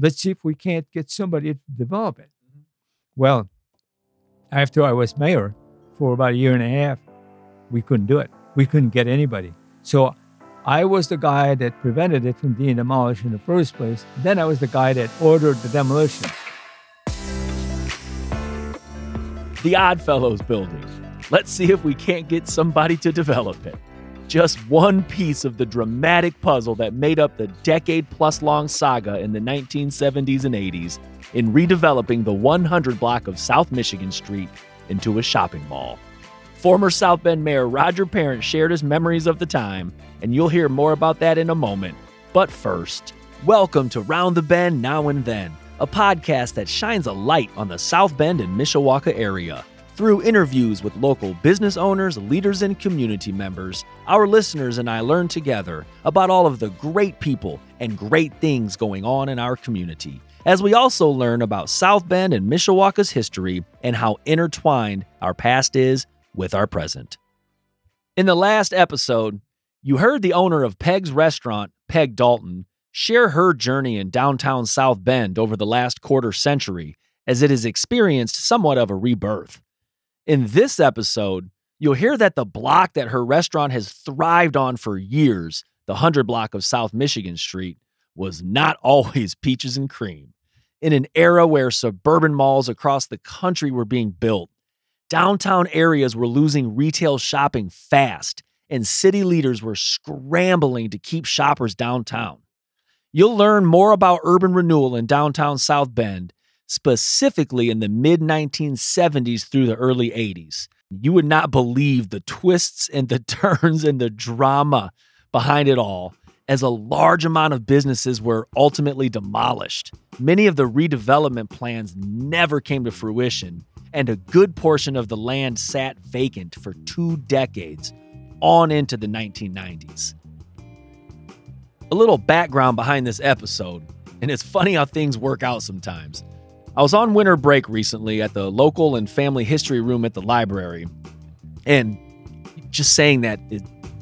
let's see if we can't get somebody to develop it. Mm-hmm. Well, after I was mayor for about a year and a half, we couldn't do it. We couldn't get anybody. So I was the guy that prevented it from being demolished in the first place. Then I was the guy that ordered the demolition. The Oddfellows building. Let's see if we can't get somebody to develop it. Just one piece of the dramatic puzzle that made up the decade plus long saga in the 1970s and 80s in redeveloping the 100 block of South Michigan Street into a shopping mall. Former South Bend Mayor Roger Parent shared his memories of the time, and you'll hear more about that in a moment. But first, welcome to Round the Bend Now and Then, a podcast that shines a light on the South Bend and Mishawaka area. Through interviews with local business owners, leaders, and community members, our listeners and I learn together about all of the great people and great things going on in our community as we also learn about South Bend and Mishawaka's history and how intertwined our past is with our present. In the last episode, you heard the owner of Peg's restaurant, Peg Dalton, share her journey in downtown South Bend over the last quarter century as it has experienced somewhat of a rebirth. In this episode, you'll hear that the block that her restaurant has thrived on for years, the 100 block of South Michigan Street, was not always peaches and cream in an era where suburban malls across the country were being built. Downtown areas were losing retail shopping fast, and city leaders were scrambling to keep shoppers downtown. You'll learn more about urban renewal in downtown South Bend, specifically in the mid 1970s through the early 80s. You would not believe the twists and the turns and the drama behind it all as a large amount of businesses were ultimately demolished. Many of the redevelopment plans never came to fruition, and a good portion of the land sat vacant for two decades, on into the 1990s. A little background behind this episode, and it's funny how things work out sometimes. I was on winter break recently at the local and family history room at the library, and just saying that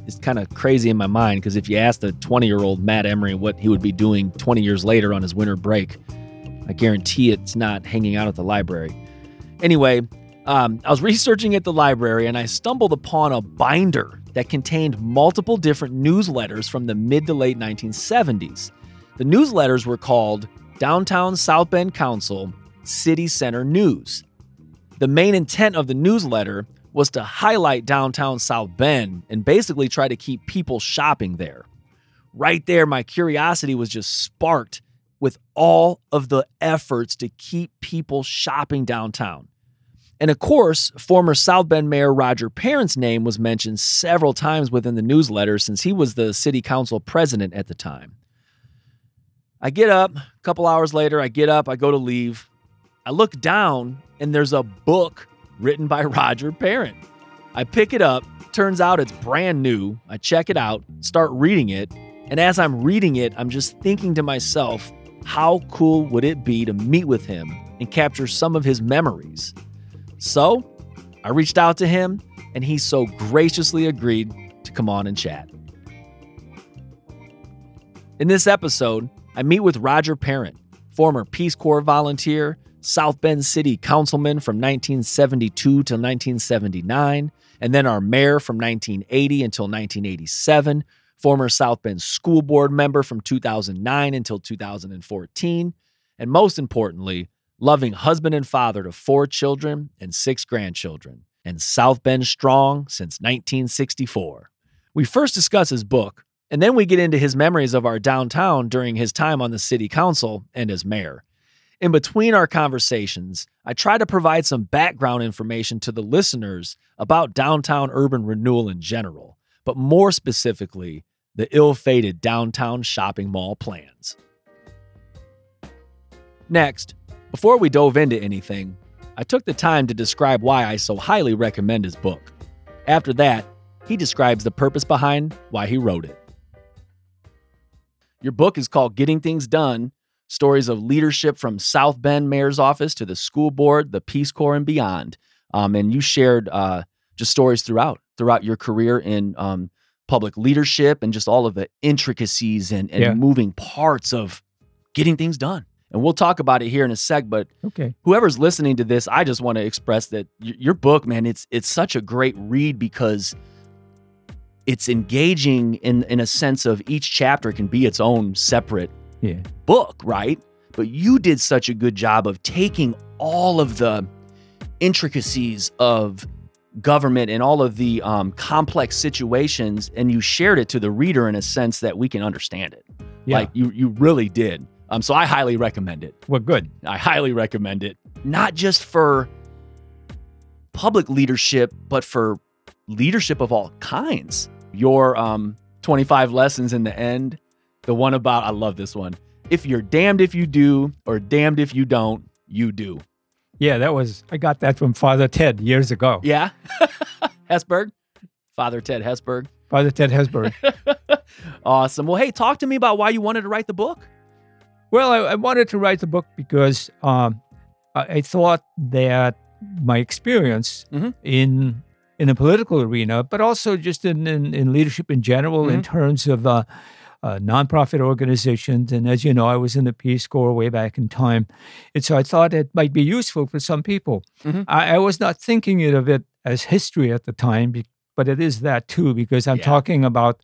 is kind of crazy in my mind because if you ask the 20 year old Matt Emery what he would be doing 20 years later on his winter break, I guarantee it's not hanging out at the library. Anyway, um, I was researching at the library and I stumbled upon a binder that contained multiple different newsletters from the mid to late 1970s. The newsletters were called Downtown South Bend Council City Center News. The main intent of the newsletter was to highlight downtown South Bend and basically try to keep people shopping there. Right there, my curiosity was just sparked with all of the efforts to keep people shopping downtown. And of course, former South Bend Mayor Roger Parent's name was mentioned several times within the newsletter since he was the city council president at the time. I get up, a couple hours later, I get up, I go to leave. I look down, and there's a book written by Roger Parent. I pick it up, turns out it's brand new. I check it out, start reading it, and as I'm reading it, I'm just thinking to myself, how cool would it be to meet with him and capture some of his memories? So, I reached out to him, and he so graciously agreed to come on and chat. In this episode, I meet with Roger Parent, former Peace Corps volunteer South Bend City Councilman from 1972 to 1979, and then our mayor from 1980 until 1987, former South Bend School Board member from 2009 until 2014, and most importantly, loving husband and father to four children and six grandchildren, and South Bend strong since 1964. We first discuss his book, and then we get into his memories of our downtown during his time on the city council and as mayor. In between our conversations, I try to provide some background information to the listeners about downtown urban renewal in general, but more specifically, the ill fated downtown shopping mall plans. Next, before we dove into anything, I took the time to describe why I so highly recommend his book. After that, he describes the purpose behind why he wrote it. Your book is called Getting Things Done stories of leadership from South Bend Mayor's office to the school board, the Peace Corps, and beyond. Um, and you shared uh, just stories throughout throughout your career in um, public leadership and just all of the intricacies and, and yeah. moving parts of getting things done. And we'll talk about it here in a sec, but Okay. whoever's listening to this, I just want to express that y- your book, man, it's it's such a great read because it's engaging in in a sense of each chapter can be its own separate Yeah. book, right? But you did such a good job of taking all of the intricacies of government and all of the um, complex situations, and you shared it to the reader in a sense that we can understand it. Yeah. Like you, you really did. Um, so I highly recommend it. well, good. I highly recommend it, not just for public leadership, but for leadership of all kinds. Your um, 25 lessons in the end, the one about, I love this one. If you're damned if you do, or damned if you don't, you do. Yeah, that was, I got that from Father Ted years ago. Yeah. Hesburgh, Father Ted Hesburgh. Father Ted Hesburgh. Awesome. Well, hey, talk to me about why you wanted to write the book. well, I, I wanted to write the book because um, I, I thought that my experience Mhm. in in the political arena, but also just in, in, in leadership in general, in terms of uh, uh, nonprofit organizations. And as you know, I was in the Peace Corps way back in time. And so I thought it might be useful for some people. Mhm. I, I was not thinking of it as history at the time, but it is that too, because I'm Yeah. talking about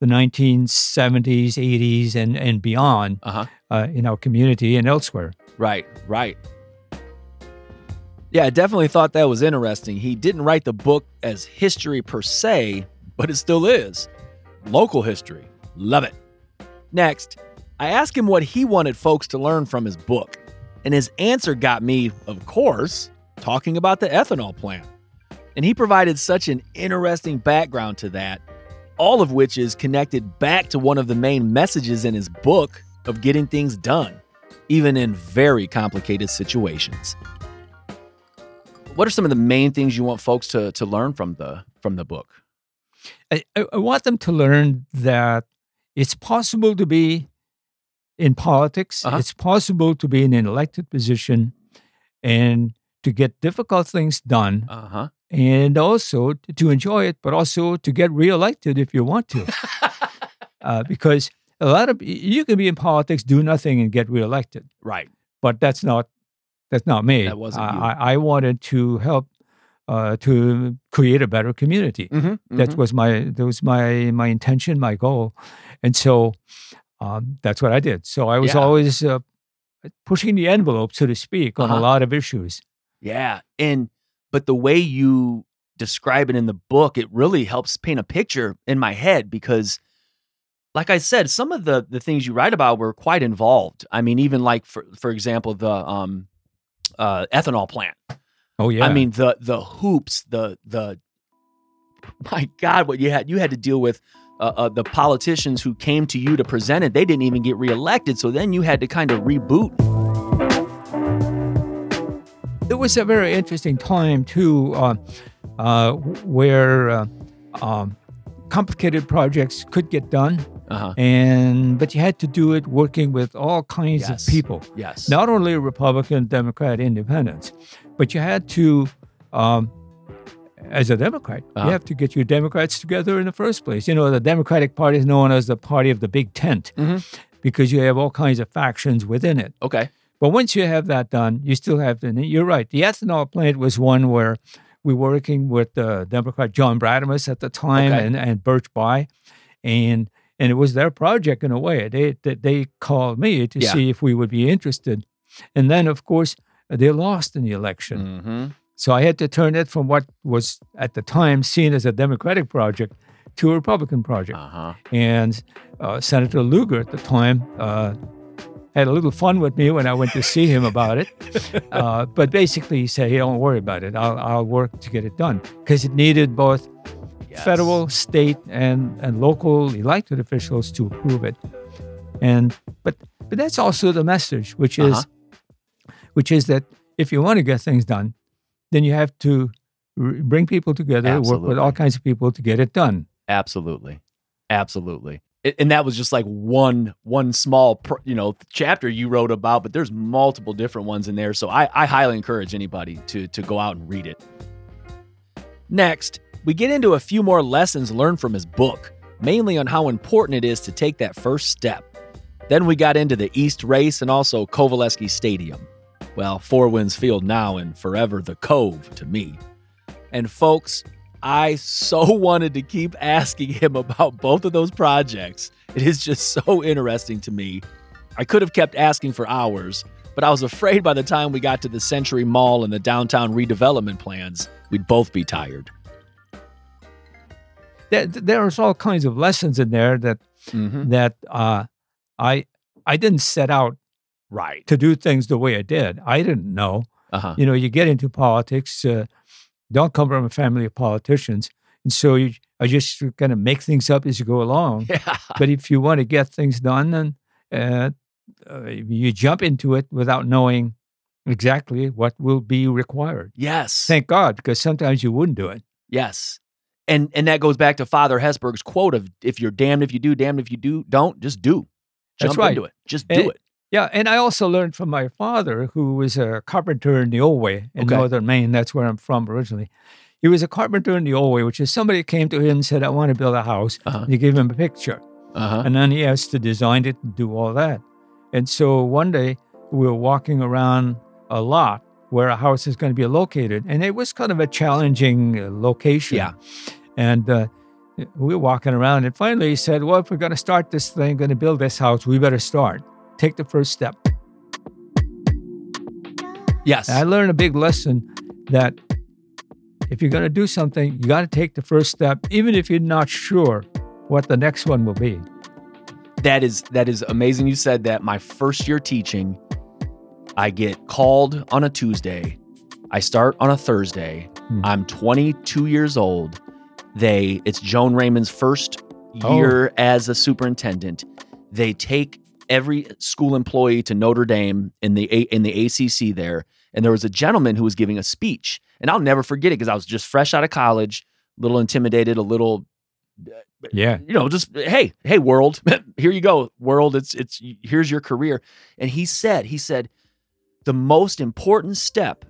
the 1970s, 80s, and, and beyond Uh huh. uh, in our community and elsewhere. Right, right. Yeah, I definitely thought that was interesting. He didn't write the book as history per se, but it still is. Local history. Love it. Next, I asked him what he wanted folks to learn from his book, and his answer got me, of course, talking about the ethanol plant. And he provided such an interesting background to that, all of which is connected back to one of the main messages in his book of getting things done even in very complicated situations. What are some of the main things you want folks to, to learn from the from the book? I, I I want them to learn that it's possible to be in politics, Uh-huh. it's possible to be in an elected position and to get difficult things done, Uh huh. and also to enjoy it, but also to get reelected if you want to. uh, because a lot of you can be in politics, do nothing, and get reelected. Right. but that's not that's not me. That wasn't I, you. I, I wanted to help uh, to create a better community. Mm-hmm. That was my that was my my intention, my goal, and so um, that's what I did. So I was Yeah. always uh, pushing the envelope, so to speak, on Uh-huh. a lot of issues. yeah. And but the way you describe it in the book, it really helps paint a picture in my head because like I said, some of the the things you write about were quite involved. I mean, even like for for example, the um uh ethanol plant. Oh yeah, I mean the the hoops, the the my God, what you had you had to deal with uh, uh, the politicians who came to you to present it. They didn't even get reelected, so then you had to kind of reboot. it was a very interesting time too, uh, uh, where uh, um, complicated projects could get done, Uh-huh. and but you had to do it working with all kinds Yes. of people. Yes. not only Republican, Democrat, Independents, but you had to, um, as a Democrat, Uh-huh. you have to get your Democrats together in the first place. You know, the Democratic Party is known as the party of the big tent Mhm. because you have all kinds of factions within it. Okay. But once you have that done, you still have to. You're right. The ethanol plant was one where we were working with uh, Democrat John Brademas at the time Okay. and, and Birch Bayh, and and it was their project in a way. They they, they called me to Yeah. see if we would be interested, and then of course they lost in the election. Mm-hmm. So I had to turn it from what was at the time seen as a Democratic project to a Republican project. Uh-huh. And uh, Senator Lugar at the time uh, had a little fun with me when I went to see him about it. Uh, but basically, he said, "Hey, don't worry about it. I'll, I'll work to get it done because it needed both Yes. federal, state, and and local elected officials to approve it. And but but that's also the message, which is Uh-huh. which is that if you want to get things done, then you have to r- bring people together, work with all kinds of people to get it done. Absolutely. Absolutely. And that was just like one one small pr- you know chapter you wrote about, but there's multiple different ones in there. So I, I highly encourage anybody to to go out and read it. Next, we get into a few more lessons learned from his book, mainly on how important it is to take that first step. Then we got into the East Race and also Coveleski Stadium. Well, Four Winds Field now and forever the Cove to me. And folks, I so wanted to keep asking him about both of those projects. It is just so interesting to me. I could have kept asking for hours, but I was afraid by the time we got to the Century Mall and the downtown redevelopment plans, we'd both be tired. There, there's all kinds of lessons in there that Mm-hmm. that uh, I I didn't set out Right. to do things the way I did. I didn't know. Uh huh. You know, you get into politics. Uh, don't come from a family of politicians, and so you, I just kind of make things up as you go along. Yeah. but if you want to get things done, then uh, uh, you jump into it without knowing exactly what will be required. Yes. Thank God, because sometimes you wouldn't do it. Yes. And and that goes back to Father Hesburgh's quote of if you're damned if you do, damned if you do, don't, just do. That's Jump right. into it. Just And- do it. Yeah, and I also learned from my father, who was a carpenter in the old way in Okay. northern Maine. That's where I'm from originally. He was a carpenter in the old way, which is somebody came to him and said, "I want to build a house." Uh-huh. You give him a picture, Uh-huh. and then he has to design it and do all that. And so one day we were walking around a lot where a house is going to be located, and it was kind of a challenging uh, location. Yeah. And uh, we were walking around, and finally he said, Well, if we're going to start this thing, going to build this house, we better start. Take the first step. Yes. And I learned a big lesson that if you're going to do something, you got to take the first step, even if you're not sure what the next one will be. That is that is amazing you said that. My first year teaching, I get called on a Tuesday. I start on a Thursday. Hmm. I'm 22 years old. They it's Joan Raymond's first Oh. year as a superintendent. They take every school employee to Notre Dame in the A- in the ACC there, and there was a gentleman who was giving a speech, and I'll never forget it because I was just fresh out of college, a little intimidated, a little Yeah. you know, just hey, hey, world, here you go, world. It's it's here's your career. And he said, he said, the most important step.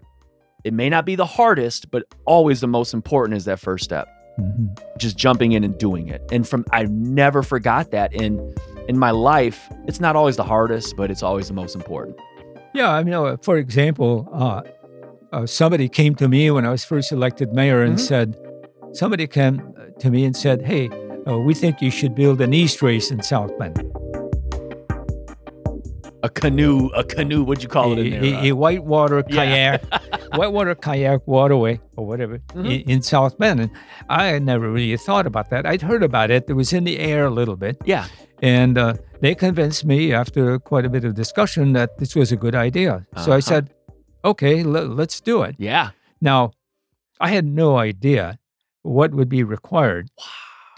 It may not be the hardest, but always the most important is that first step. Mhm. Just jumping in and doing it. And from I never forgot that. in in my life, it's not always the hardest, but it's always the most important. Yeah. I mean, uh, for example, uh, uh, somebody came to me when I was first elected mayor and Mhm. said, somebody came uh, to me and said, Hey, uh, we think you should build an East race in South Bend. A canoe, a canoe. What'd you call it in a, there? a- a whitewater Yeah. kayak, whitewater kayak waterway or whatever Mhm. in, in South Bend. And I had never really thought about that. I'd heard about it. It was in the air a little bit. yeah, And uh, they convinced me after quite a bit of discussion that this was a good idea. So I Uh-huh. said, okay, le- let's do it. yeah. Now, I had no idea what would be required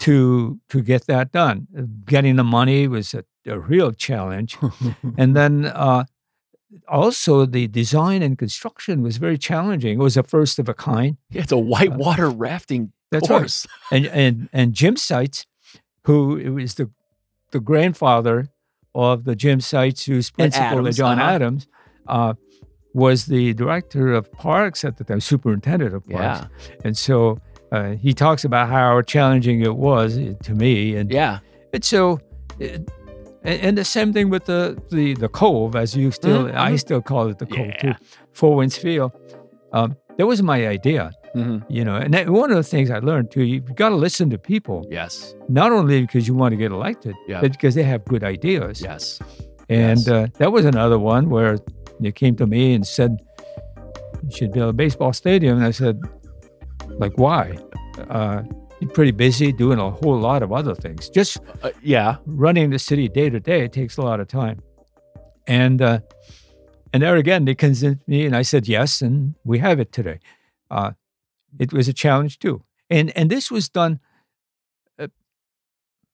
to to get that done. Getting the money was a, a real challenge. And then uh, also the design and construction was very challenging. It was a first of a kind. It's a whitewater rafting That's right. course. And and and Jim Seitz, who was the the grandfather of the Jim Seitz, who's principal Adams, John uh-huh. Adams, uh, was the director of parks at the time, superintendent of parks. Yeah, And so uh, he talks about how challenging it was uh, to me, and yeah. and so, it, and, and the same thing with the the the cove, as you still, Mhm, I mhm. still call it the cove Yeah. too, Four Winds Field. Um, that was my idea, hmm you know. And that, one of the things I learned too, you've got to listen to people, Yes, not only because you want to get elected, Yeah. but because they have good ideas. yes. And Yes. uh, that was another one where they came to me and said, "You should build a baseball stadium." And I said, "Like why?" Uh, you're pretty busy doing a whole lot of other things. Just Uh, yeah. running the city day to day takes a lot of time. And uh, and there again, they convinced me, and I said yes, and we have it today. Uh, it was a challenge too, and and this was done. Uh,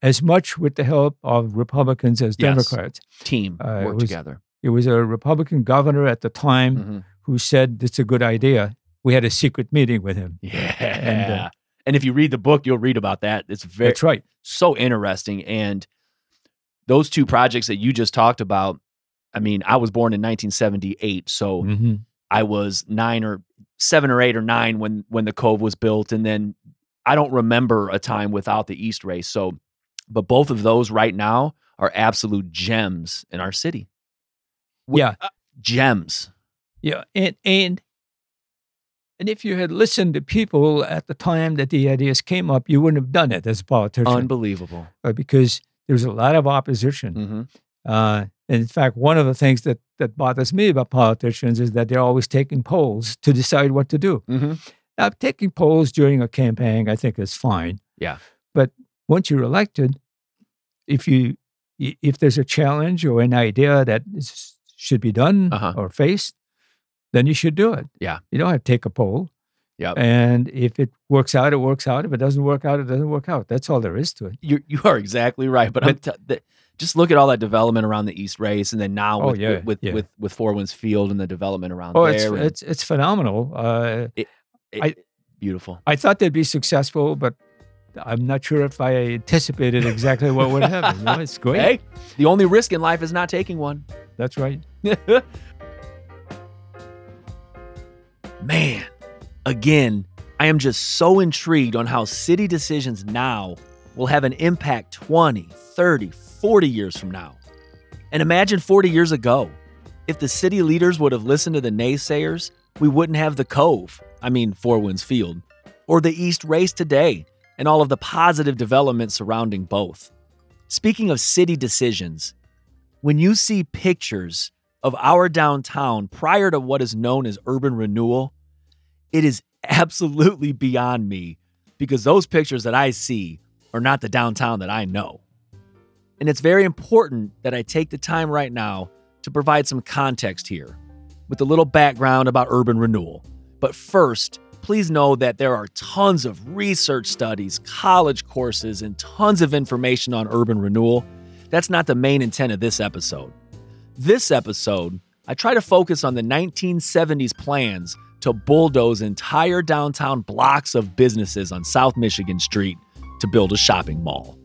as much with the help of Republicans as Yes. Democrats. Team Uh, work together. It was a Republican governor at the time Mhm. who said it's a good idea. We had a secret meeting with him. Yeah. And, uh, And if you read the book, you'll read about that. It's very That's right. so interesting. And those two projects that you just talked about, I mean, I was born in 1978, so hmm I was nine or seven or eight or nine when when the cove was built, and then I don't remember a time without the East Race. So, but both of those right now are absolute gems in our city. Yeah. Uh, gems. Yeah, and and and if you had listened to people at the time that the ideas came up, you wouldn't have done it as a politician Unbelievable. uh, because there was a lot of opposition. hmm Uh, and in fact, one of the things that that bothers me about politicians is that they're always taking polls to decide what to do. hmm Now, taking polls during a campaign, I think, is fine. Yeah. But once you're elected, if you if there's a challenge or an idea that is, should be done Uh-huh. or faced, then you should do it. Yeah. You don't have to take a poll. Yeah. And if it works out, it works out. If it doesn't work out, it doesn't work out. That's all there is to it. You you are exactly right. But, I'm t- the, just look at all that development around the East Race, and then now Oh, with yeah, with with, yeah. with with Four Winds Field and the development around Oh, it's there. and it's it's phenomenal. Uh, it- I- beautiful. I thought they'd be successful, but I'm not sure if I anticipated exactly what would happen. You know, it's great. Hey, the only risk in life is not taking one. That's right. Man, again, I am just so intrigued on how city decisions now will have an impact 20, 30, 40 years from now. And imagine 40 years ago. If the city leaders would have listened to the naysayers, we wouldn't have the Cove, I mean, Four Winds Field, or the East Race today, and all of the positive developments surrounding both. Speaking of city decisions, when you see pictures of our downtown prior to what is known as urban renewal, it is absolutely beyond me because those pictures that I see are not the downtown that I know. And it's very important that I take the time right now to provide some context here with a little background about urban renewal. But first, please know that there are tons of research studies, college courses, and tons of information on urban renewal. That's not the main intent of this episode. This episode, I try to focus on the 1970s plans to bulldoze entire downtown blocks of businesses on South Michigan Street to build a shopping mall.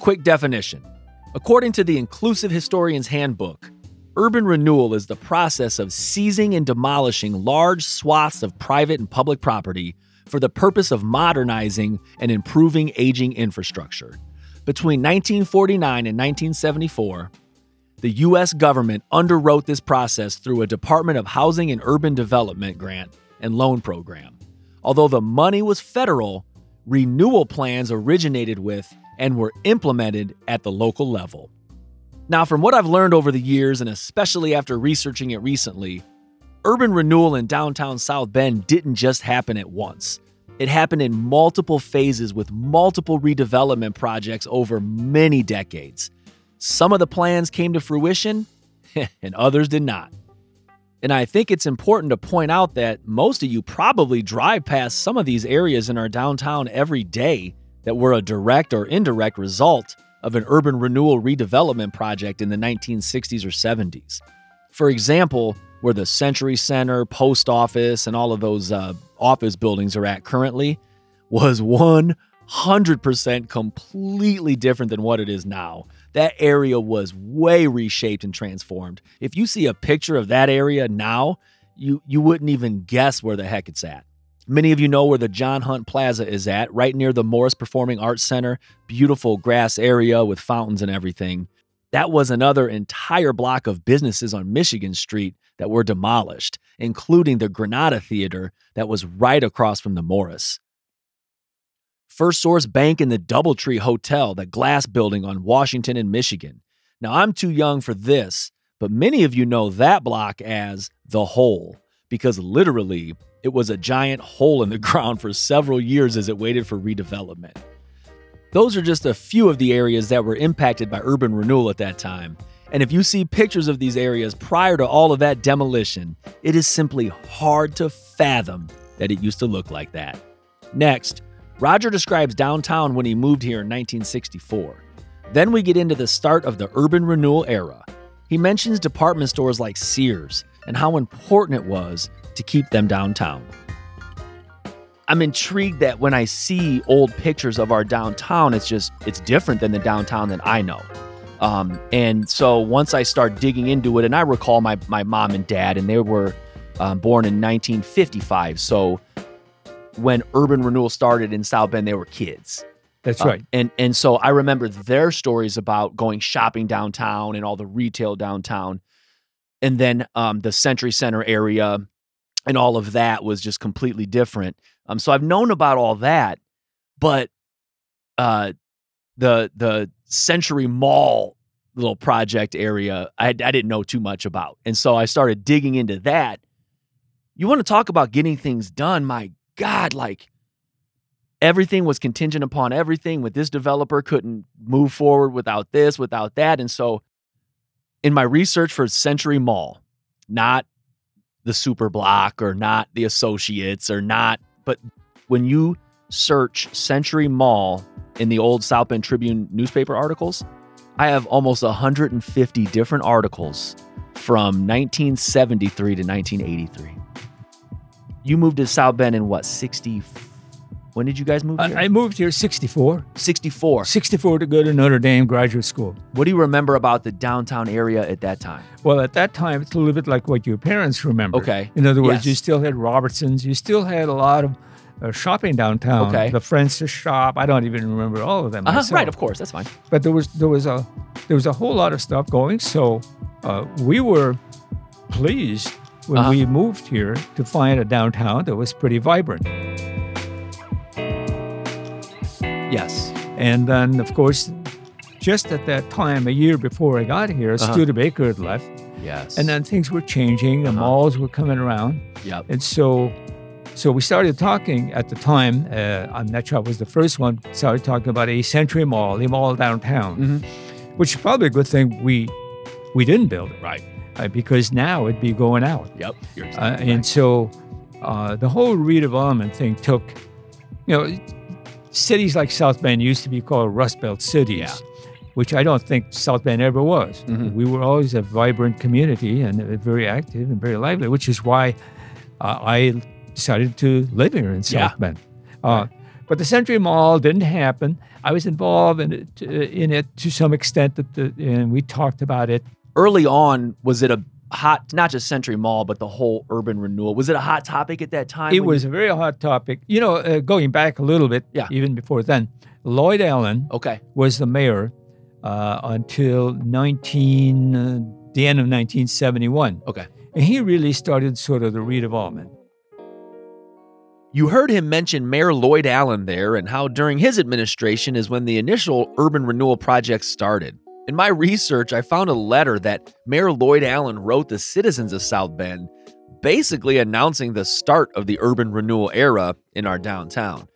Quick definition According to the Inclusive Historian's Handbook, urban renewal is the process of seizing and demolishing large swaths of private and public property for the purpose of modernizing and improving aging infrastructure. Between 1949 and 1974, the U.S. government underwrote this process through a Department of Housing and Urban Development grant and loan program. Although the money was federal, renewal plans originated with and were implemented at the local level. Now, from what I've learned over the years, and especially after researching it recently, urban renewal in downtown South Bend didn't just happen at once. It happened in multiple phases with multiple redevelopment projects over many decades. Some of the plans came to fruition, and others did not. And I think it's important to point out that most of you probably drive past some of these areas in our downtown every day that were a direct or indirect result of an urban renewal redevelopment project in the 1960s or 70s. For example, where the Century Center, post office, and all of those uh, office buildings are at currently was 100% completely different than what it is now. That area was way reshaped and transformed. If you see a picture of that area now, you, you wouldn't even guess where the heck it's at. Many of you know where the John Hunt Plaza is at, right near the Morris Performing Arts Center. Beautiful grass area with fountains and everything. That was another entire block of businesses on Michigan Street that were demolished, including the Granada Theater that was right across from the Morris. First Source Bank and the Doubletree Hotel, the glass building on Washington and Michigan. Now, I'm too young for this, but many of you know that block as the Hole because literally it was a giant hole in the ground for several years as it waited for redevelopment. Those are just a few of the areas that were impacted by urban renewal at that time. And if you see pictures of these areas prior to all of that demolition, it is simply hard to fathom that it used to look like that. Next, Roger describes downtown when he moved here in 1964. Then we get into the start of the urban renewal era. He mentions department stores like Sears and how important it was to keep them downtown. I'm intrigued that when I see old pictures of our downtown, it's just it's different than the downtown that I know. Um, and so once I start digging into it, and I recall my my mom and dad, and they were um, born in 1955. So when urban renewal started in South Bend, they were kids. That's Uh, right. And and so I remember their stories about going shopping downtown and all the retail downtown, and then um, the Century Center area and all of that was just completely different. Um, so I've known about all that, but uh, the the Century Mall little project area I I didn't know too much about, and so I started digging into that. You want to talk about getting things done? My God, like everything was contingent upon everything with this developer couldn't move forward without this without that and so in my research for century mall not the super block or not the associates or not but when you search century mall in the old south bend tribune newspaper articles i have almost 150 different articles from 1973 to 1983 you moved to south bend in what 60 when did you guys move here? I, moved here 64. 64. 64 to go to Notre Dame graduate school. What do you remember about the downtown area at that time? Well, at that time, it's a little bit like what your parents remember. Okay. In other words, Yes. you still had Robertsons. You still had a lot of shopping downtown. Okay. The Francis shop. I don't even remember all of them. Uh-huh, right, of course, that's fine. But there was there was a there was a whole lot of stuff going. So uh, we were pleased when Uh-huh. we moved here to find a downtown that was pretty vibrant. Yes. And then, of course, just at that time, a year before I got here, Uh-huh. Studebaker had left, Yes. and then things were changing. The Uh-huh. malls were coming around, Yep. and so, so we started talking at the time. Uh, I'm not sure I was the first one. Started talking about a Century Mall, a mall downtown, Mhm. which is probably a good thing we we didn't build it, Right. uh, because now it'd be going out. Yep. Uh, exactly and right. so uh, the whole redevelopment thing took, you know, cities like South Bend used to be called Rust Belt cities, Yeah. which I don't think South Bend ever was. Mhm. We were always a vibrant community and uh, very active and very lively, which is why uh, I decided to live here in South Yeah. Bend. Uh, But the Century Mall didn't happen. I was involved in it, uh, in it to some extent, that the, and we talked about it early on, was it a hot, not just Century Mall, but the whole urban renewal? Was it a hot topic at that time? It was you- a very hot topic. You know, uh, going back a little bit, Yeah. even before then, Lloyd Allen okay. was the mayor uh, until 19, uh, the end of 1971. Okay. And he really started sort of the redevelopment. You heard him mention Mayor Lloyd Allen there and how during his administration is when the initial urban renewal project started. In my research, I found a letter that Mayor Lloyd Allen wrote the citizens of South Bend, basically announcing the start of the urban renewal era in our downtown.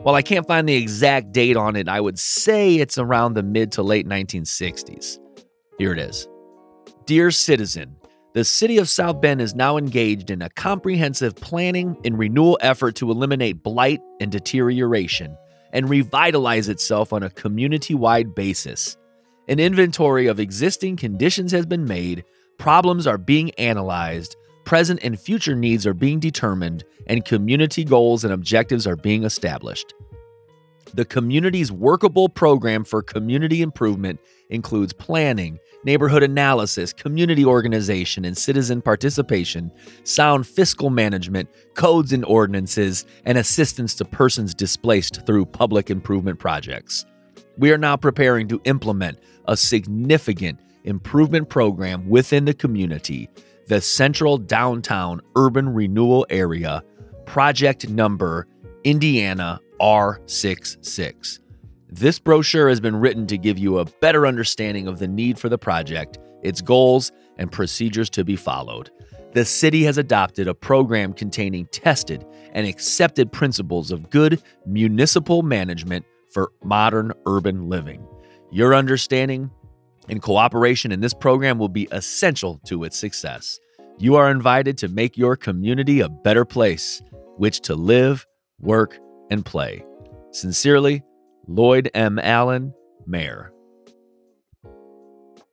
While I can't find the exact date on it, I would say it's around the mid to late 1960s. Here it is Dear citizen, the city of South Bend is now engaged in a comprehensive planning and renewal effort to eliminate blight and deterioration and revitalize itself on a community wide basis. An inventory of existing conditions has been made, problems are being analyzed, present and future needs are being determined, and community goals and objectives are being established. The community's workable program for community improvement includes planning, neighborhood analysis, community organization, and citizen participation, sound fiscal management, codes and ordinances, and assistance to persons displaced through public improvement projects. We are now preparing to implement a significant improvement program within the community, the Central Downtown Urban Renewal Area, project number Indiana R66. This brochure has been written to give you a better understanding of the need for the project, its goals, and procedures to be followed. The city has adopted a program containing tested and accepted principles of good municipal management for modern urban living. Your understanding and cooperation in this program will be essential to its success. You are invited to make your community a better place, which to live, work, and play. Sincerely, Lloyd M. Allen, Mayor.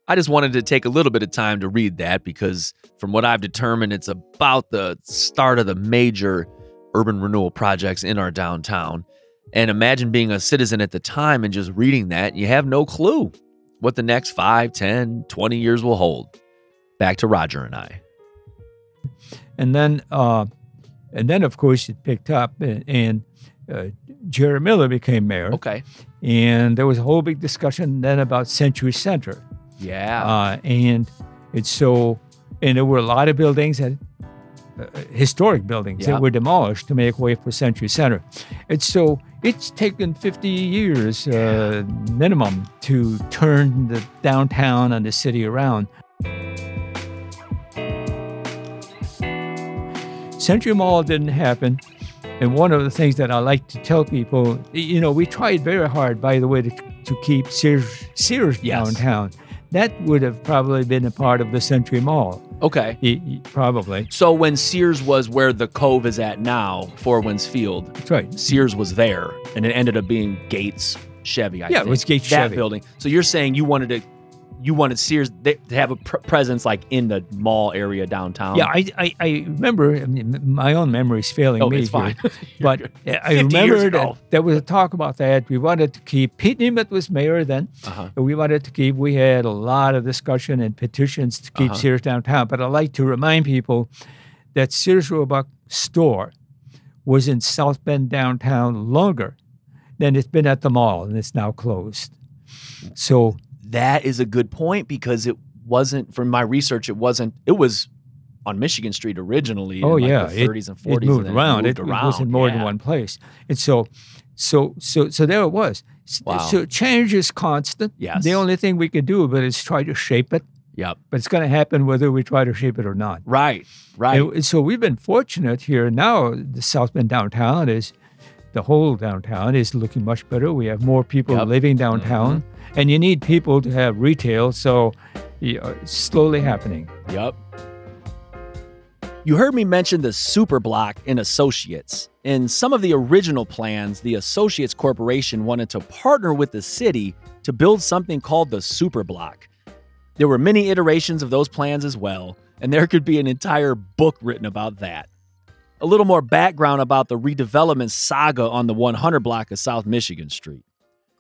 I just wanted to take a little bit of time to read that because, from what I've determined, it's about the start of the major urban renewal projects in our downtown. And imagine being a citizen at the time and just reading that, you have no clue what the next 5, 10, 20 years will hold. Back to Roger and I. And then, uh, and then of course, it picked up, and, and uh, Jerry Miller became mayor, Okay. and there was a whole big discussion then about Century Center. Yeah. Uh, and it's so, and there were a lot of buildings that, uh, historic buildings Yeah. that were demolished to make way for Century Center. And so it's taken 50 years uh, minimum to turn the downtown and the city around. Century Mall didn't happen. And one of the things that I like to tell people, you know, we tried very hard, by the way, to, to keep Sears, Sears Yes. downtown. That would have probably been a part of the Century Mall, okay. y- y- probably. So when Sears was where the Cove is at now, Four Winds Field, That's right. Sears was there, and it ended up being Gates Chevy. I Yeah, it was Gates that Chevy. building. So you're saying you wanted to, you wanted Sears to have a pr- presence like in the mall area downtown. Yeah, I, I, I remember, I mean, my own memory is failing Oh, me. it's fine. but I 50 remember that there was a talk about that. We wanted to keep, Pete Nemeth was mayor then. Uh-huh. We wanted to keep, we had a lot of discussion and petitions to keep Uh-huh. Sears downtown. But I like to remind people that Sears Roebuck store was in South Bend downtown longer than it's been at the mall, and it's now closed. So, That is a good point because it wasn't from my research. It wasn't. It was on Michigan Street originally. oh in like yeah, the 30s and 40s. it moved then around. It, It, moved it around. was in more than one place, and so, so, so, so there it was. Wow. So change is constant. Yes. The only thing we can do about it is try to shape it, Yep. but it's going to happen whether we try to shape it or not. Right. Right. And so we've been fortunate here. Now the South Bend downtown is, the whole downtown is looking much better. We have more people Yep. Mm-hmm. living downtown, and you need people to have retail. So you it's slowly happening. Yep. You heard me mention the Super Block in Associates. In some of the original plans, the Associates Corporation wanted to partner with the city to build something called the Super Block. There were many iterations of those plans as well, and there could be an entire book written about that. A little more background about the redevelopment saga on the 100 block of South Michigan Street.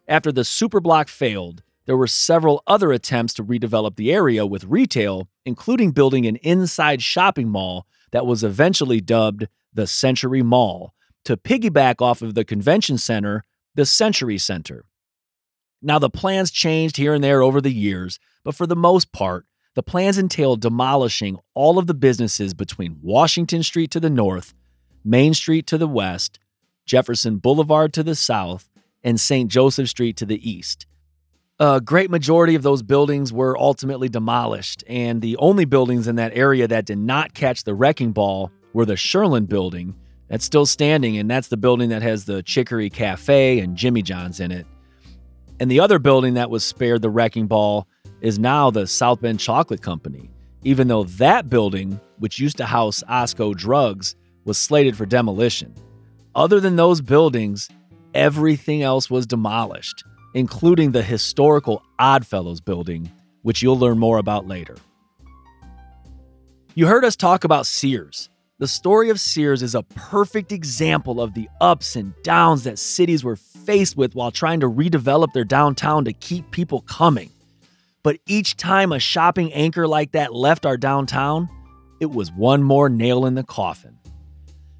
After the Super Block failed, there were several other attempts to redevelop the area with retail, including building an inside shopping mall that was eventually dubbed the Century Mall to piggyback off of the convention center, the Century Center. Now, the plans changed here and there over the years, but for the most part, the plans entailed demolishing all of the businesses between Washington Street to the north, Main Street to the west, Jefferson Boulevard to the south, and St. Joseph Street to the east. A great majority of those buildings were ultimately demolished, and the only buildings in that area that did not catch the wrecking ball were the Sherland building. That's still standing, and that's the building that has the Chicory Cafe and Jimmy John's in it. And the other building that was spared the wrecking ball is now the South Bend Chocolate Company, even though that building, which used to house Osco Drugs, was slated for demolition. Other than those buildings, everything else was demolished, including the historical Oddfellows building, which you'll learn more about later. You heard us talk about Sears. The story of Sears is a perfect example of the ups and downs that cities were faced with while trying to redevelop their downtown to keep people coming. But each time a shopping anchor like that left our downtown, it was one more nail in the coffin.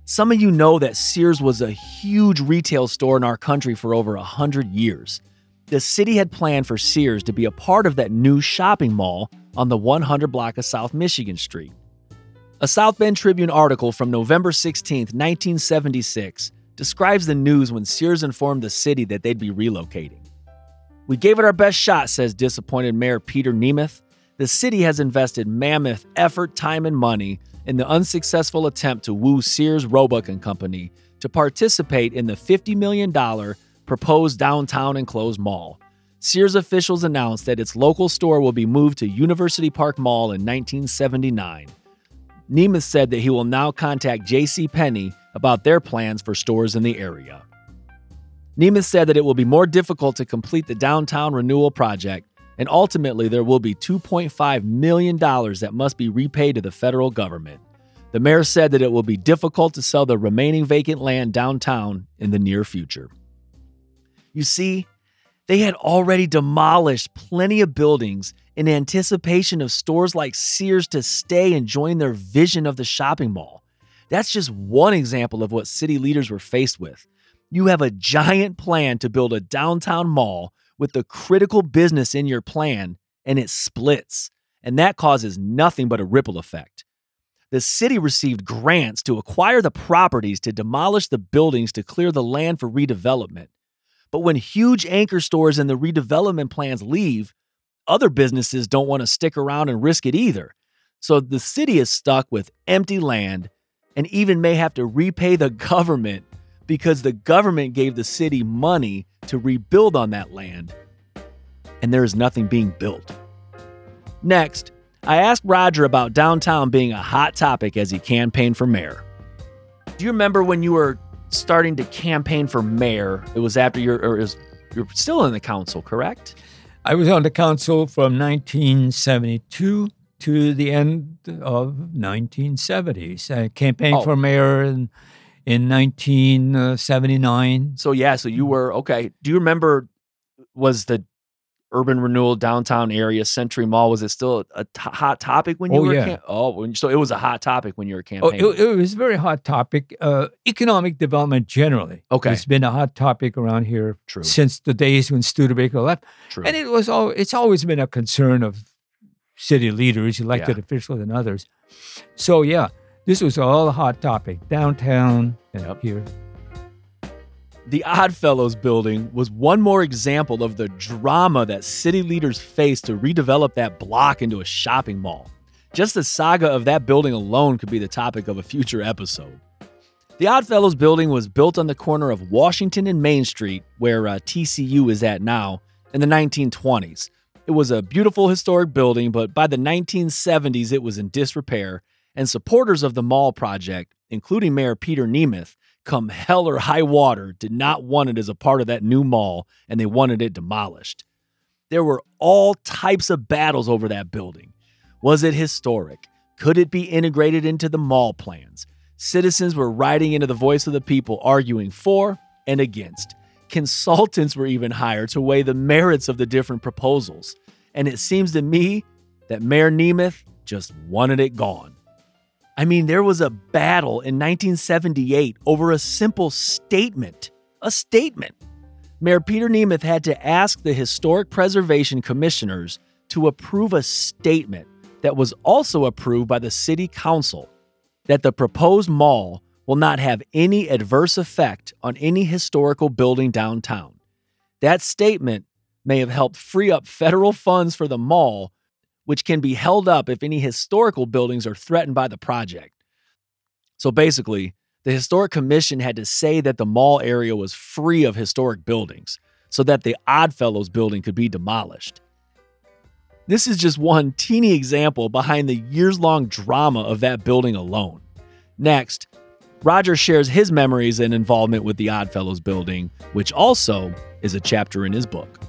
Some of you know that Sears was a huge retail store in our country for over 100 years. The city had planned for Sears to be a part of that new shopping mall on the 100 block of South Michigan Street. A South Bend Tribune article from November 16, 1976, describes the news when Sears informed the city that they'd be relocating. We gave it our best shot, says disappointed Mayor Peter Nemeth. The city has invested mammoth effort, time, and money in the unsuccessful attempt to woo Sears Roebuck and Company to participate in the $50 million proposed downtown enclosed mall. Sears officials announced that its local store will be moved to University Park Mall in 1979. Nemeth said that he will now contact J.C. Penney about their plans for stores in the area. Nemeth said that it will be more difficult to complete the downtown renewal project, and ultimately there will be $2.5 million that must be repaid to the federal government. The mayor said that it will be difficult to sell the remaining vacant land downtown in the near future. You see, they had already demolished plenty of buildings in anticipation of stores like Sears to stay and join their vision of the shopping mall. That's just one example of what city leaders were faced with. You have a giant plan to build a downtown mall with the critical business in your plan, and it splits. And that causes nothing but a ripple effect. The city received grants to acquire the properties to demolish the buildings to clear the land for redevelopment. But when huge anchor stores and the redevelopment plans leave, other businesses don't want to stick around and risk it either. So the city is stuck with empty land and even may have to repay the government because the government gave the city money to rebuild on that land, and there is nothing being built. Next, I asked Roger about downtown being a hot topic as he campaigned for mayor. Do you remember when you were starting to campaign for mayor? It was after you're, or was, you're still in the council, correct? I was on the council from 1972 to the end of 1970s. I campaigned Oh. for mayor in, in 1979. So yeah, so you were okay. Do you remember was the urban renewal downtown area Century Mall was it still a t- hot topic when you Oh, were yeah. cam- oh when, so it was a hot topic when you were Oh, campaigning. it, it was a very hot topic. Uh, economic development generally Okay. it's been a hot topic around here True. since the days when Studebaker left. True. And it was all it's always been a concern of city leaders, elected officials, and others. So yeah, this was all a hot topic downtown and Yep. here. The Oddfellows building was one more example of the drama that city leaders faced to redevelop that block into a shopping mall. Just the saga of that building alone could be the topic of a future episode. The Oddfellows building was built on the corner of Washington and Main Street, where uh, TCU is at now, in the 1920s. It was a beautiful historic building, but by the 1970s it was in disrepair, and supporters of the mall project, including Mayor Peter Nemeth, come hell or high water, did not want it as a part of that new mall and they wanted it demolished. There were all types of battles over that building. Was it historic? Could it be integrated into the mall plans? Citizens were writing into the voice of the people, arguing for and against. Consultants were even hired to weigh the merits of the different proposals. And it seems to me that Mayor Nemeth just wanted it gone. I mean, there was a battle in 1978 over a simple statement. A statement. Mayor Peter Nemeth had to ask the Historic Preservation Commissioners to approve a statement that was also approved by the City Council that the proposed mall will not have any adverse effect on any historical building downtown. That statement may have helped free up federal funds for the mall which can be held up if any historical buildings are threatened by the project. So basically, the Historic Commission had to say that the mall area was free of historic buildings so that the Oddfellows building could be demolished. This is just one teeny example behind the years long drama of that building alone. Next, Roger shares his memories and involvement with the Oddfellows building, which also is a chapter in his book.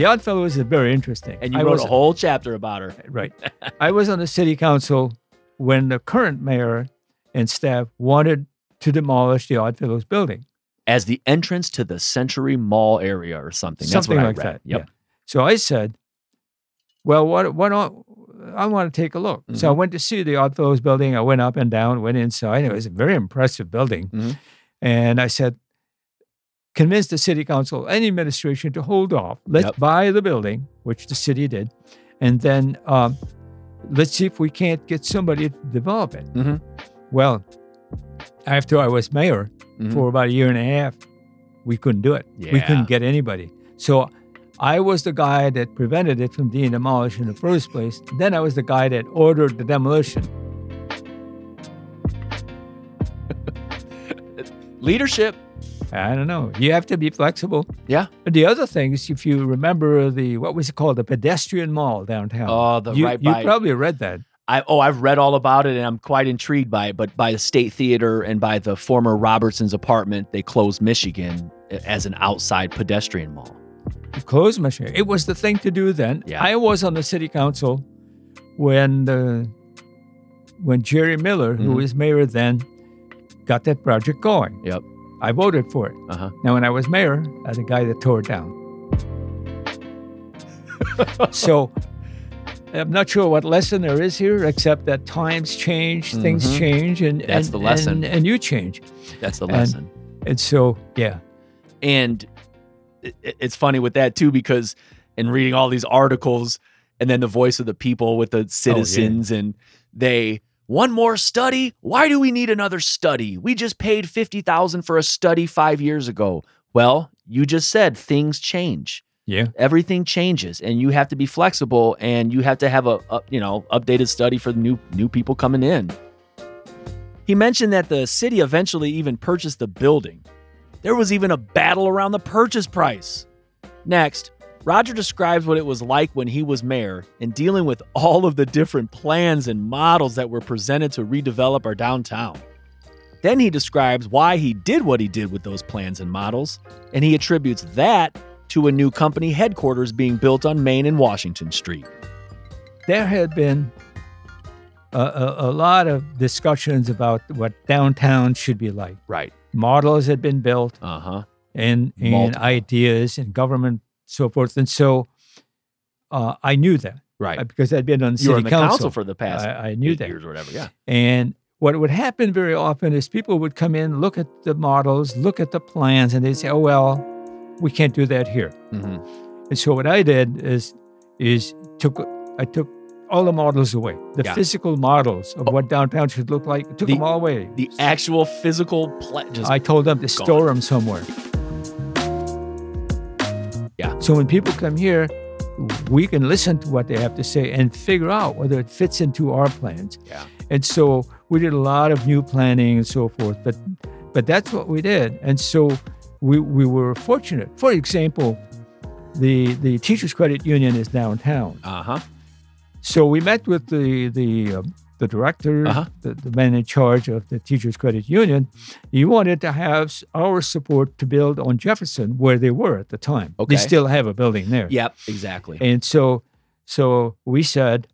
The Oddfellows is very interesting. And you I wrote was, a whole chapter about her. right. I was on the city council when the current mayor and staff wanted to demolish the Oddfellows building. as the entrance to the Century Mall area or something. That's something what like I read. that. Yep. Yeah. So I said, "Well, what? What? don't- I want to take a look." So I Mhm. went to see the Oddfellows building. I went up and down, went inside. It was a very impressive building, Mhm. and I said, "Convince the city council and administration to hold off. Let's Yep. buy the building, which the city did, and then um, let's see if we can't get somebody to develop it." Mhm. Well, after I was mayor, Mhm. for about a year and a half, we couldn't do it. We couldn't get anybody. So I was the guy that prevented it from being demolished in the first place. Then I was the guy that ordered the demolition. Leadership. I don't know. You have to be flexible. Yeah. But the other thing is, if you remember the what was it called, the pedestrian mall downtown. Oh, the you, right you by. probably read that. I, oh, I've read all about it and I'm quite intrigued by it. But by the State Theater and by the former Robertson's apartment, they closed Michigan as an outside pedestrian mall. Clothes machine. It was the thing to do then. Yeah. I was on the city council when the when Jerry Miller, who Mhm. was mayor then, got that project going. Yep. I voted for it. Uh huh. Now, when I was mayor, I was the guy that tore it down. so I'm not sure what lesson there is here, except that times change, things Mhm. change, and That's and, the lesson. and, and you change. That's the lesson. And so, yeah, And it- it- it's funny with that too, because in reading all these articles and then the voice of the people with the citizens, and they, one more study? Why do we need another study? We just paid 50000 for a study five years ago. Well, you just said things change. yeah, Everything changes, and you have to be flexible, and you have to have a, a you know updated study for the new new people coming in. He mentioned that the city eventually even purchased the building. There was even a battle around the purchase price. Next, Roger describes what it was like when he was mayor and dealing with all of the different plans and models that were presented to redevelop our downtown. Then he describes why he did what he did with those plans and models, and he attributes that to a new company headquarters being built on Main and Washington Street. there had been a, a, a lot of discussions about what downtown should be like. Right. Models had been built, Uh huh. and and Multiple. ideas and government so forth, and so uh, I knew that Right. uh, because I'd been on you city council. council for the past I, I knew that. years or whatever. Yeah. And what would happen very often is people would come in, look at the models, look at the plans, and they'd say, "Oh well, we can't do that here." Mm-hmm. And so what I did is is took I took all the models away, the Yeah. physical models of what downtown should look like. Took The- them all away. The actual physical pla- I told them to store them somewhere. Yeah. So when people come here, we can listen to what they have to say and figure out whether it fits into our plans. Yeah. And so we did a lot of new planning and so forth. But but that's what we did. And so we we were fortunate. For example, the the Teachers Credit Union is downtown. uh huh. So we met with the the uh, the director, Uh-huh. the, the man in charge of the Teachers Credit Union. He wanted to have our support to build on Jefferson, where they were at the time. Okay. They still have a building there. Yep. Exactly. And so, so we said,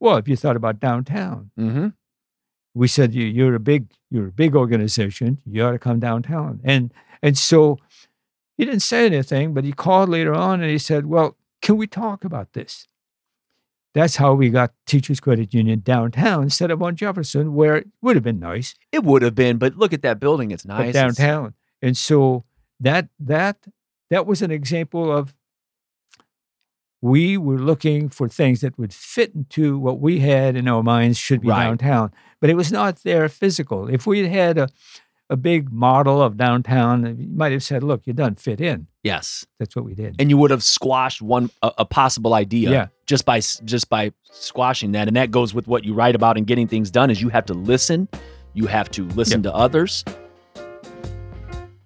well, if you thought about downtown, Mm-hmm. we said you, you're a big you're a big organization. You ought to come downtown. And and so he didn't say anything, but he called later on and he said, well, can we talk about this? That's how we got Teachers Credit Union downtown instead of on Jefferson, where it would have been nice, It would have been, but look at that building. It's nice. downtown. And so that that that was an example of we were looking for things that would fit into what we had in our minds should be Right. downtown, but it was not there physical. If we had a a big model of downtown, you might have said, "Look, you don't fit in." Yes. That's what we did. And you would have squashed one a, a possible idea Yeah. just by just by squashing that. And that goes with what you write about and getting things done is you have to listen. You have to listen to others.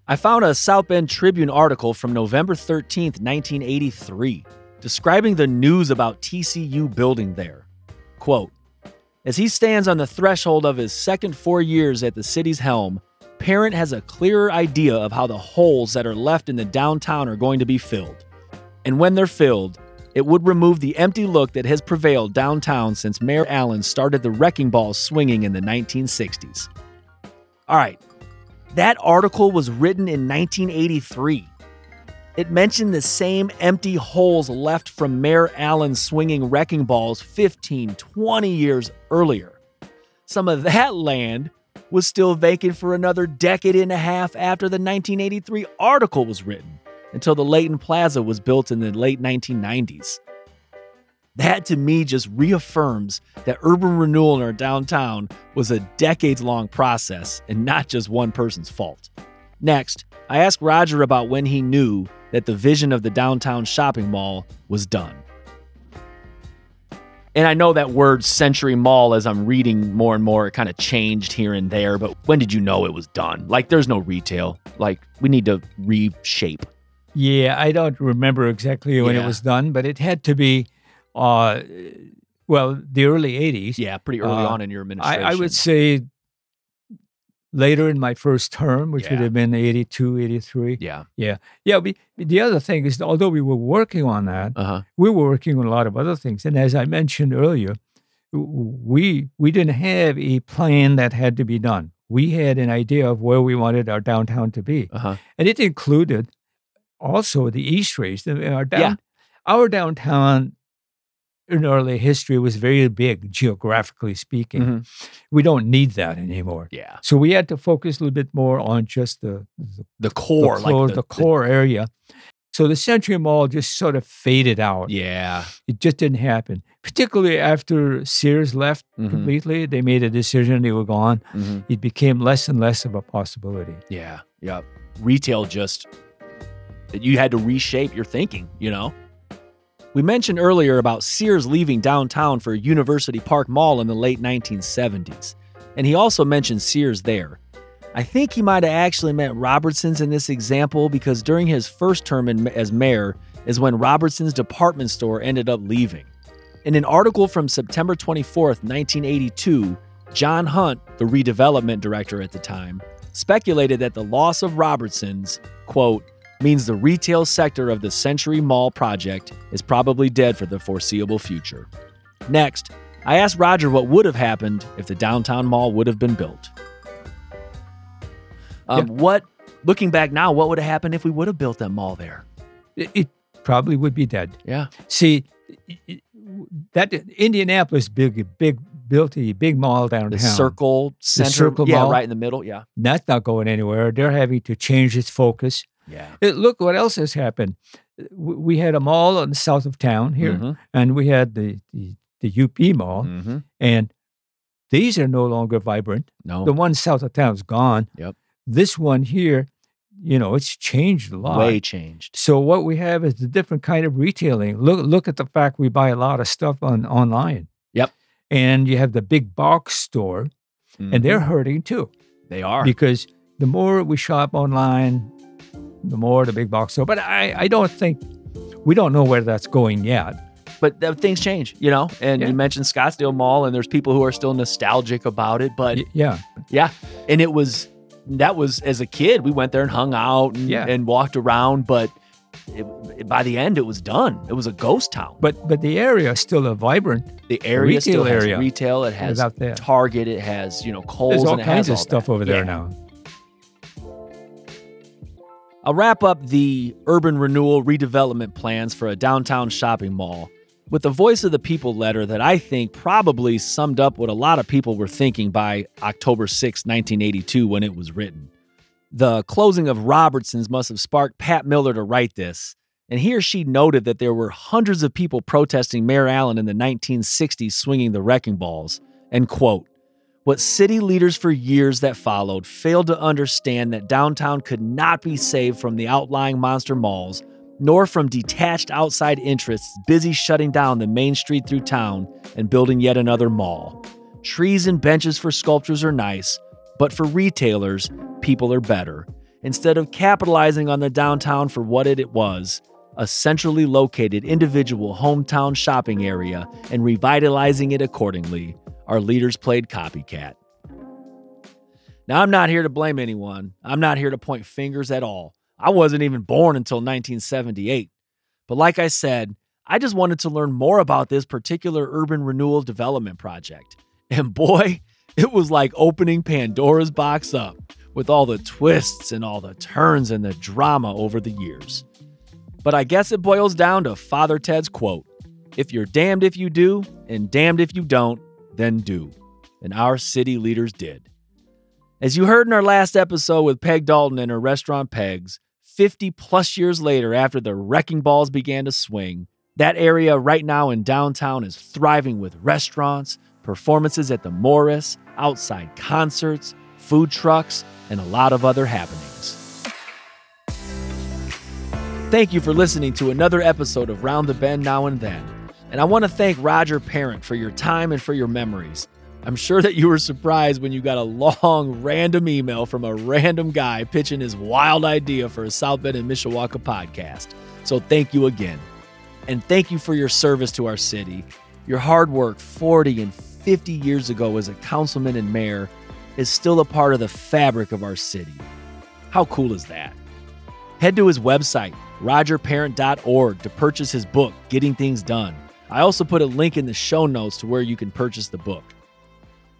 I found a South Bend Tribune article from November 13th, 1983, describing the news about TCU building there. Quote As he stands on the threshold of his second four years at the city's helm, Parent has a clearer idea of how the holes that are left in the downtown are going to be filled. And when they're filled, it would remove the empty look that has prevailed downtown since Mayor Allen started the wrecking balls swinging in the 1960s. All right, that article was written in 1983. It mentioned the same empty holes left from Mayor Allen swinging wrecking balls 15, 20 years earlier. Some of that land was still vacant for another decade and a half after the 1983 article was written, until the Leighton Plaza was built in the late 1990s. That to me just reaffirms that urban renewal in our downtown was a decades long process and not just one person's fault. Next, I asked Roger about when he knew that the vision of the downtown shopping mall was done. And I know that word century mall, as I'm reading more and more, it kind of changed here and there. But when did you know it was done? Like, there's no retail. Like, we need to reshape. Yeah, I don't remember exactly when Yeah. it was done, but it had to be, uh, well, the early 80s. Yeah, pretty early Uh, on in your I, administration. I would say later in my first term, which would have been 82, 83. Yeah. Yeah, Yeah. we, the other thing is, although we were working on that, Uh huh. we were working on a lot of other things. And as I mentioned earlier, we we didn't have a plan that had to be done. We had an idea of where we wanted our downtown to be, Uh huh. and it included also the East Race. Our down, Yeah. our downtown in early history was very big geographically speaking. Mhm. We don't need that anymore. Yeah. So we had to focus a little bit more on just the, the, The core, the, core, like the core area. So the Century Mall just sort of faded out. yeah. It just didn't happen, particularly after Sears left Mhm. completely. They made a decision, they were gone. Mhm. It became less and less of a possibility. Yeah. Yeah. Retail just, you had to reshape your thinking, you know? We mentioned earlier about Sears leaving downtown for University Park Mall in the late 1970s. And he also mentioned Sears there. I think he might have actually meant Robertson's in this example because during his first term in, as mayor is when Robertson's department store ended up leaving. In an article from September 24th, 1982, John Hunt, the redevelopment director at the time, speculated that the loss of Robertson's, quote, means the retail sector of the Century Mall project is probably dead for the foreseeable future. Next, I asked Roger what would have happened if the downtown mall would have been built. Um, What, looking back now, what would have happened if we would have built that mall there? It, it probably would be dead. Yeah. See, that Indianapolis big, big built a big mall downtown. The circle center. Circle yeah, Mall. right in the middle. Yeah. That's not going anywhere. They're having to change its focus. Yeah. Uh, Look what else has happened. We had a mall on the south of town here, Mhm. and we had the, the, the UP mall, Mhm. and these are no longer vibrant. No. The one south of town is gone. Yep. This one here, you know, it's changed a lot. Way changed. So what we have is a different kind of retailing. Look look at the fact we buy a lot of stuff on online. Yep. And you have the big box store, and they're Mhm. hurting too they are. because the more we shop online, the more the big box store. But I, I don't think we don't know where that's going yet. but th- things change, you know. And Yeah. you mentioned Scottsdale Mall, and there's people who are still nostalgic about it. But Y- yeah. yeah, and it was that was as a kid, we went there and hung out and, Yeah. and walked around. But it, it- by the end, it was done. It was a ghost town. But but the area is still a vibrant. the area still retail has area retail. It has. Target. It has you know Kohl's. There's all and kinds of stuff that. over there Yeah. now. I'll wrap up the urban renewal redevelopment plans for a downtown shopping mall with the Voice of the People letter that I think probably summed up what a lot of people were thinking by October 6, 1982, when it was written. The closing of Robertson's must have sparked Pat Miller to write this, and he or she noted that there were hundreds of people protesting Mayor Allen in the 1960s swinging the wrecking balls. And quote, what city leaders for years that followed failed to understand that downtown could not be saved from the outlying monster malls, nor from detached outside interests busy shutting down the main street through town and building yet another mall. Trees and benches for sculptures are nice, but for retailers, people are better. Instead of capitalizing on the downtown for what it was, a centrally located individual hometown shopping area, and revitalizing it accordingly, our leaders played copycat. Now, I'm not here to blame anyone. I'm not here to point fingers at all. I wasn't even born until 1978. But like I said, I just wanted to learn more about this particular urban renewal development project. And boy, it was like opening Pandora's box up with all the twists and all the turns and the drama over the years. But I guess it boils down to Father Ted's quote If you're damned if you do, and damned if you don't, then do. And our city leaders did. As you heard in our last episode with Peg Dalton and her restaurant Pegs, 50 plus years later, after the wrecking balls began to swing, that area right now in downtown is thriving with restaurants, performances at the Morris, outside concerts, food trucks, and a lot of other happenings. Thank you for listening to another episode of Round the Bend Now and Then. And I want to thank Roger Parent for your time and for your memories. I'm sure that you were surprised when you got a long, random email from a random guy pitching his wild idea for a South Bend and Mishawaka podcast. So thank you again. And thank you for your service to our city. Your hard work 40 and 50 years ago as a councilman and mayor is still a part of the fabric of our city. How cool is that? Head to his website, rogerparent.org, to purchase his book, Getting Things Done. I also put a link in the show notes to where you can purchase the book.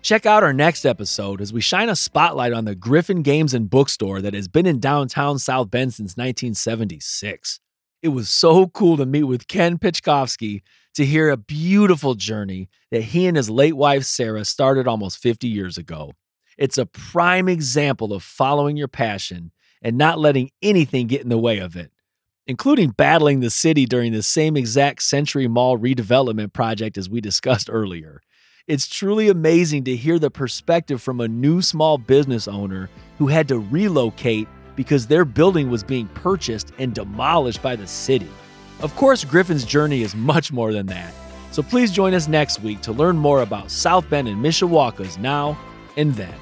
Check out our next episode as we shine a spotlight on the Griffon Games and Bookstore that has been in downtown South Bend since 1976. It was so cool to meet with Ken Pichkovsky, to hear a beautiful journey that he and his late wife Sarah started almost 50 years ago. It's a prime example of following your passion and not letting anything get in the way of it, including battling the city during the same exact Century Mall redevelopment project as we discussed earlier. It's truly amazing to hear the perspective from a new small business owner who had to relocate because their building was being purchased and demolished by the city. Of course, Griffon's journey is much more than that. So please join us next week to learn more about South Bend and Mishawaka's now and then.